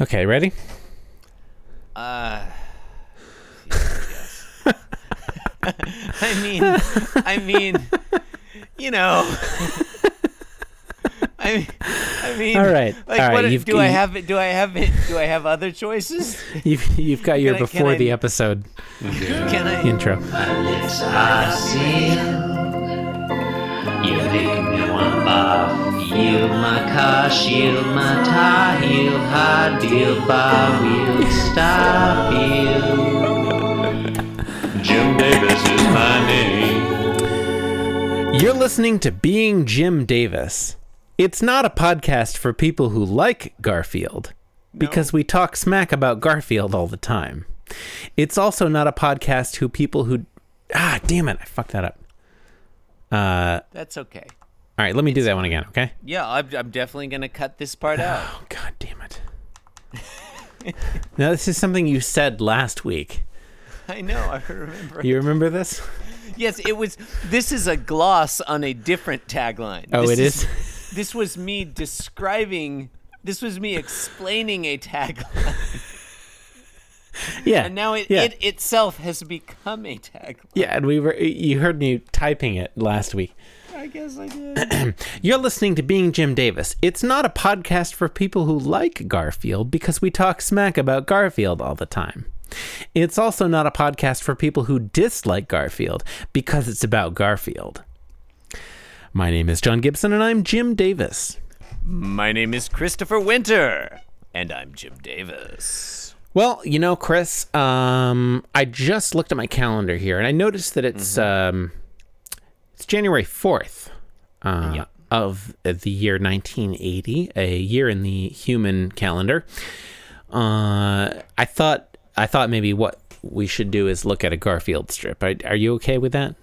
Okay, ready? Uh, yeah, I. I mean, I mean, you know. I mean, I mean, All right, Like, all right, what you've- do I have? it? Do I have it? Do I have other choices? You've you've got your Can I- before I- the episode Can I? intro. Lips are sealed. You make me want barf. Yield my car, shield my tie, heel, hard deal, bar wheel, stop Jim Davis is my name. You're listening to Being Jim Davis. It's not a podcast for people who like Garfield, because we talk smack about Garfield all the time. It's also not a podcast who people who ah damn it I fucked that up. Uh, That's okay. All right, let me do that one again, okay? Yeah, I'm, I'm definitely gonna cut this part oh, out. Oh god damn it. now this is something you said last week. I know. I remember. You remember this? Yes, it was. This is a gloss on a different tagline. Oh, This it is? This was me describing. This was me explaining a tagline, Yeah. and now it, yeah. it itself has become a tagline. Yeah, and we were you heard me typing it last week. I guess I did. You're listening to Being Jim Davis. It's not a podcast for people who like Garfield because we talk smack about Garfield all the time. It's also not a podcast for people who dislike Garfield because it's about Garfield. My name is John Gibson and I'm Jim Davis. My name is Christopher Winter, and I'm Jim Davis. Well, you know, Chris, um, I just looked at my calendar here and I noticed that it's um, it's January fourth uh, Yeah. of the year 1980, a year in the human calendar. Uh, I thought I thought maybe what we should do is look at a Garfield strip. Are, are you okay with that?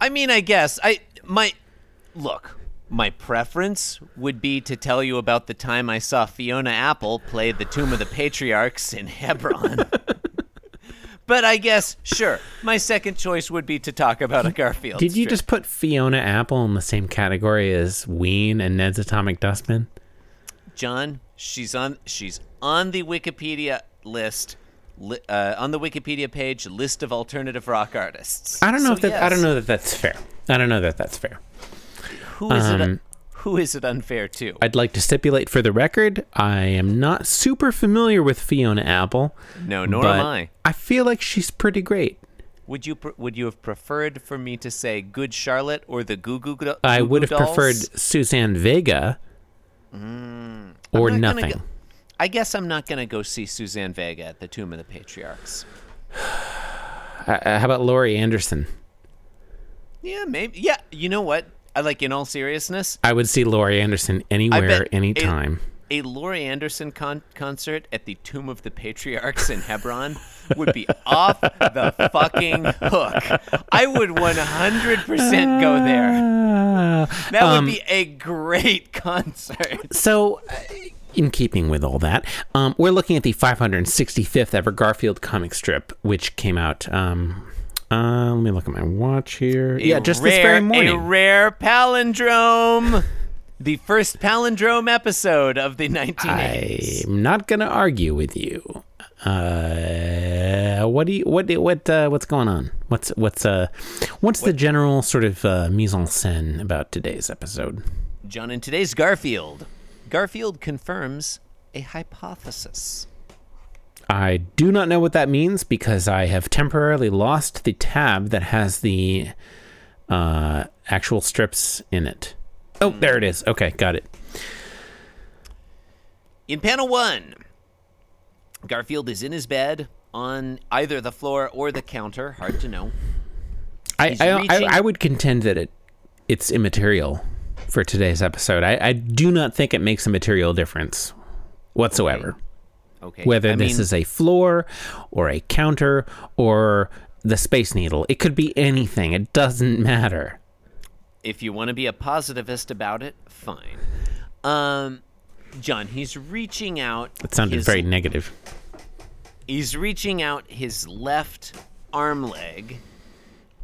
I mean, I guess I my look. My preference would be to tell you about the time I saw Fiona Apple play the Tomb of the Patriarchs in Hebron. but I guess, sure, my second choice would be to talk about a Garfield. Did you strip. just put Fiona Apple in the same category as Ween and Ned's Atomic Dustbin? John? She's on. She's on the Wikipedia list. Li, uh, on the Wikipedia page, list of alternative rock artists. I don't know So, if that. I don't know that that's fair. I don't know that that's fair. Who is it? Who is it unfair to? I'd like to stipulate for the record, I am not super familiar with Fiona Apple. no, nor am I. I feel like she's pretty great. Would you pr- would you have preferred for me to say Good Charlotte or the Goo Goo Goo I would have Dolls? preferred Suzanne Vega or not nothing. go- I guess I'm not gonna go see Suzanne Vega at the Tomb of the Patriarchs. Uh, uh, how about Laurie Anderson? Yeah, maybe. Yeah, you know what? I like in all seriousness, I would see Laurie Anderson anywhere, anytime. A, a Laurie Anderson con- concert at the Tomb of the Patriarchs in Hebron would be off the fucking hook. I would 100% go there. That um, would be a great concert. So, uh, in keeping with all that, um, we're looking at the 565th ever Garfield comic strip, which came out. Um, uh, let me look at my watch here. A yeah, just rare, this very A rare palindrome. the first palindrome episode of the 1980s. I'm not gonna argue with you. Uh, what do you what do- what uh, what's going on? What's what's uh what's the general sort of uh, mise en scène about today's episode? John, in today's Garfield, Garfield confirms a hypothesis. I do not know what that means because I have temporarily lost the tab that has the uh, actual strips in it. Oh, there it is. Okay, got it. In panel one, Garfield is in his bed on either the floor or the counter. Hard to know. I I, I I would contend that it it's immaterial for today's episode. I, I do not think it makes a material difference whatsoever. Okay. Whether I this mean, is a floor or a counter or the Space Needle, it could be anything. It doesn't matter. if you want to be a positivist about it, fine. Um, John, he's reaching out. That sounded his- very negative. He's reaching out his left arm leg,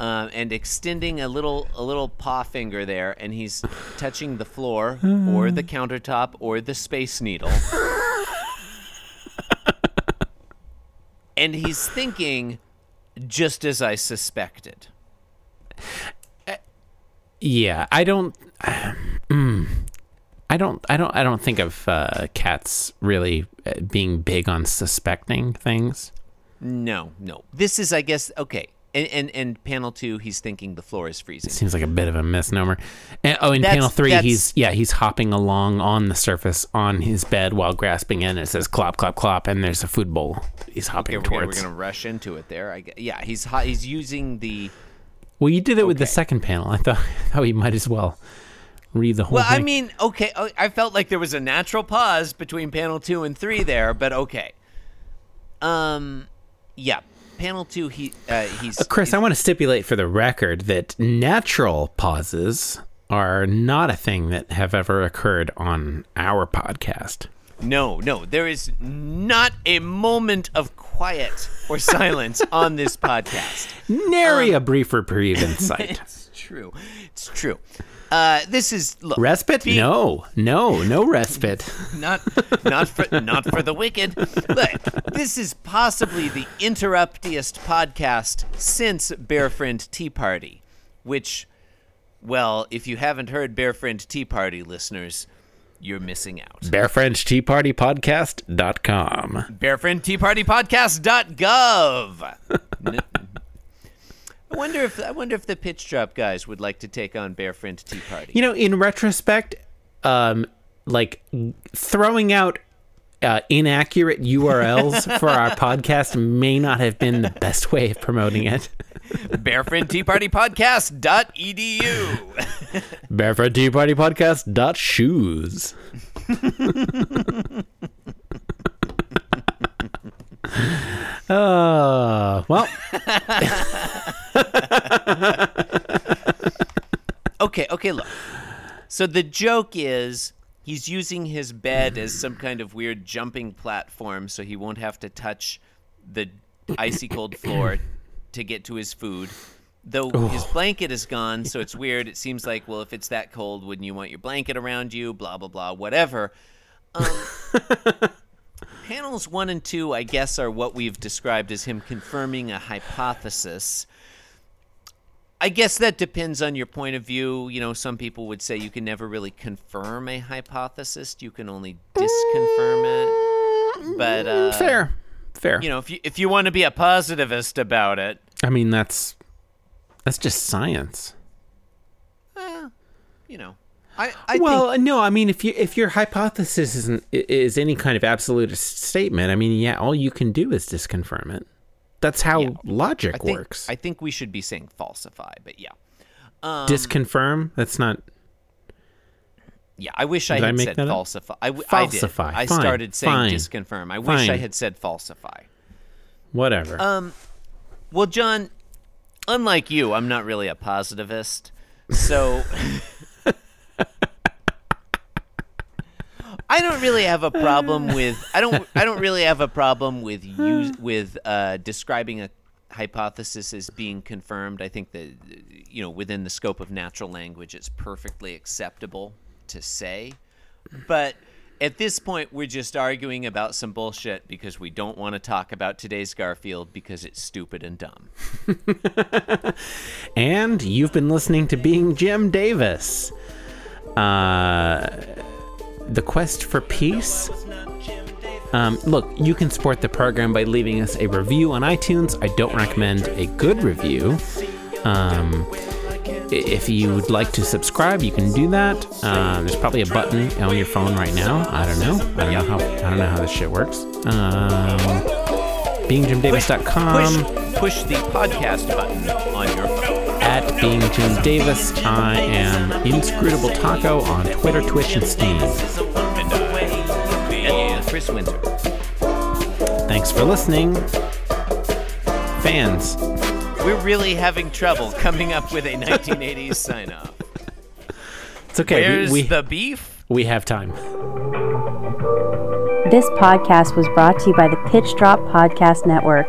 um, and extending a little a little paw finger there, and he's touching the floor or the countertop or the space needle. and he's thinking just as I suspected. Yeah, I don't. mm, I don't. I don't. I don't think of uh, cats really uh, being big on suspecting things. No, no. This is, I guess, okay. And and, and panel two, he's thinking the floor is freezing. Seems like a bit of a misnomer. And, oh, in That's- panel three, that's- he's yeah, he's hopping along on the surface on his bed while grasping in. It says clop, clop, clop, and there's a food bowl. He's hopping Okay, we're we're gonna rush into it there. I yeah, he's he's using the. Well, you did it with the second panel. I thought, I thought you might as well read the whole Well, I mean, okay, uh, I felt like there was a natural pause between panel two and three there, but okay. Um, yeah, panel two, he uh, he's Chris, I want to stipulate for the record that natural pauses are not a thing that have ever occurred on our podcast. No, no, there is not a moment of quiet or silence on this podcast. Nary a brief reprieve in sight. It's true. It's true. Uh, this is look respite? be- no, no, no respite. not not for not for the wicked. Look, this is possibly the interruptiest podcast since Bear Friend Tea Party, which, well, if you haven't heard Bear Friend Tea Party, listeners, you're missing out. BearFriendTeaPartyPodcast.com. BearFriendTeaPartyPodcast.gov. N- I wonder if I wonder if the pitch drop guys would like to take on Bear Friend Tea Party. You know, in retrospect, um, like throwing out uh, inaccurate URLs for our podcast may not have been the best way of promoting it. BearFriendTeaPartyPodcast.edu. Barefoot Tea Party Podcast dot shoes. uh, well, Okay, okay, look. So the joke is he's using his bed as some kind of weird jumping platform so he won't have to touch the icy cold floor to get to his food. Though his blanket is gone, so it's weird. It seems like, well, if it's that cold, wouldn't you want your blanket around you? Blah, blah, blah, whatever. Um, panels one and two, I guess, are what we've described as him confirming a hypothesis. I guess that depends on your point of view. You know, some people would say you can never really confirm a hypothesis; you can only disconfirm it. But uh, fair, fair. You know, if you if you want to be a positivist about it, I mean, that's that's just science. you know, I I well, think no, I mean, if you if your hypothesis isn't is any kind of absolute statement, I mean, yeah, all you can do is disconfirm it. That's how Yeah. logic I think, works. I think we should be saying falsify, but yeah, um, disconfirm. That's not. yeah. I wish I I had make said falsify. I, w- Falsify. I did. I started saying Fine. disconfirm. I wish I had said falsify. Whatever. Um, well, John, unlike you, I'm not really a positivist. So I don't really have a problem with I don't I don't really have a problem with use with uh, describing a hypothesis as being confirmed. I think that you know within the scope of natural language, it's perfectly acceptable to say. But at this point, we're just arguing about some bullshit because we don't want to talk about today's Garfield because it's stupid and dumb. and you've been listening to Being Jim Davis. Uh, the quest for peace. Um, look, you can support the program by leaving us a review on iTunes. I don't recommend a good review. Um, if you would like to subscribe, you can do that. Uh, there's probably a button on your phone right now. I don't know. I don't know how. I don't know how this shit works. Um, BeingJimDavis.com Push, push the podcast button on your phone. at being Jim Davis. I am Inscrutable Taco on Twitter, Twitch, and Steam. And, and Chris Windsor. Thanks for listening, fans. We're really having trouble coming up with a 1980s sign off. It's okay. we- Where's we the beef? we have time. This podcast was brought to you by the Pitch Drop Podcast Network.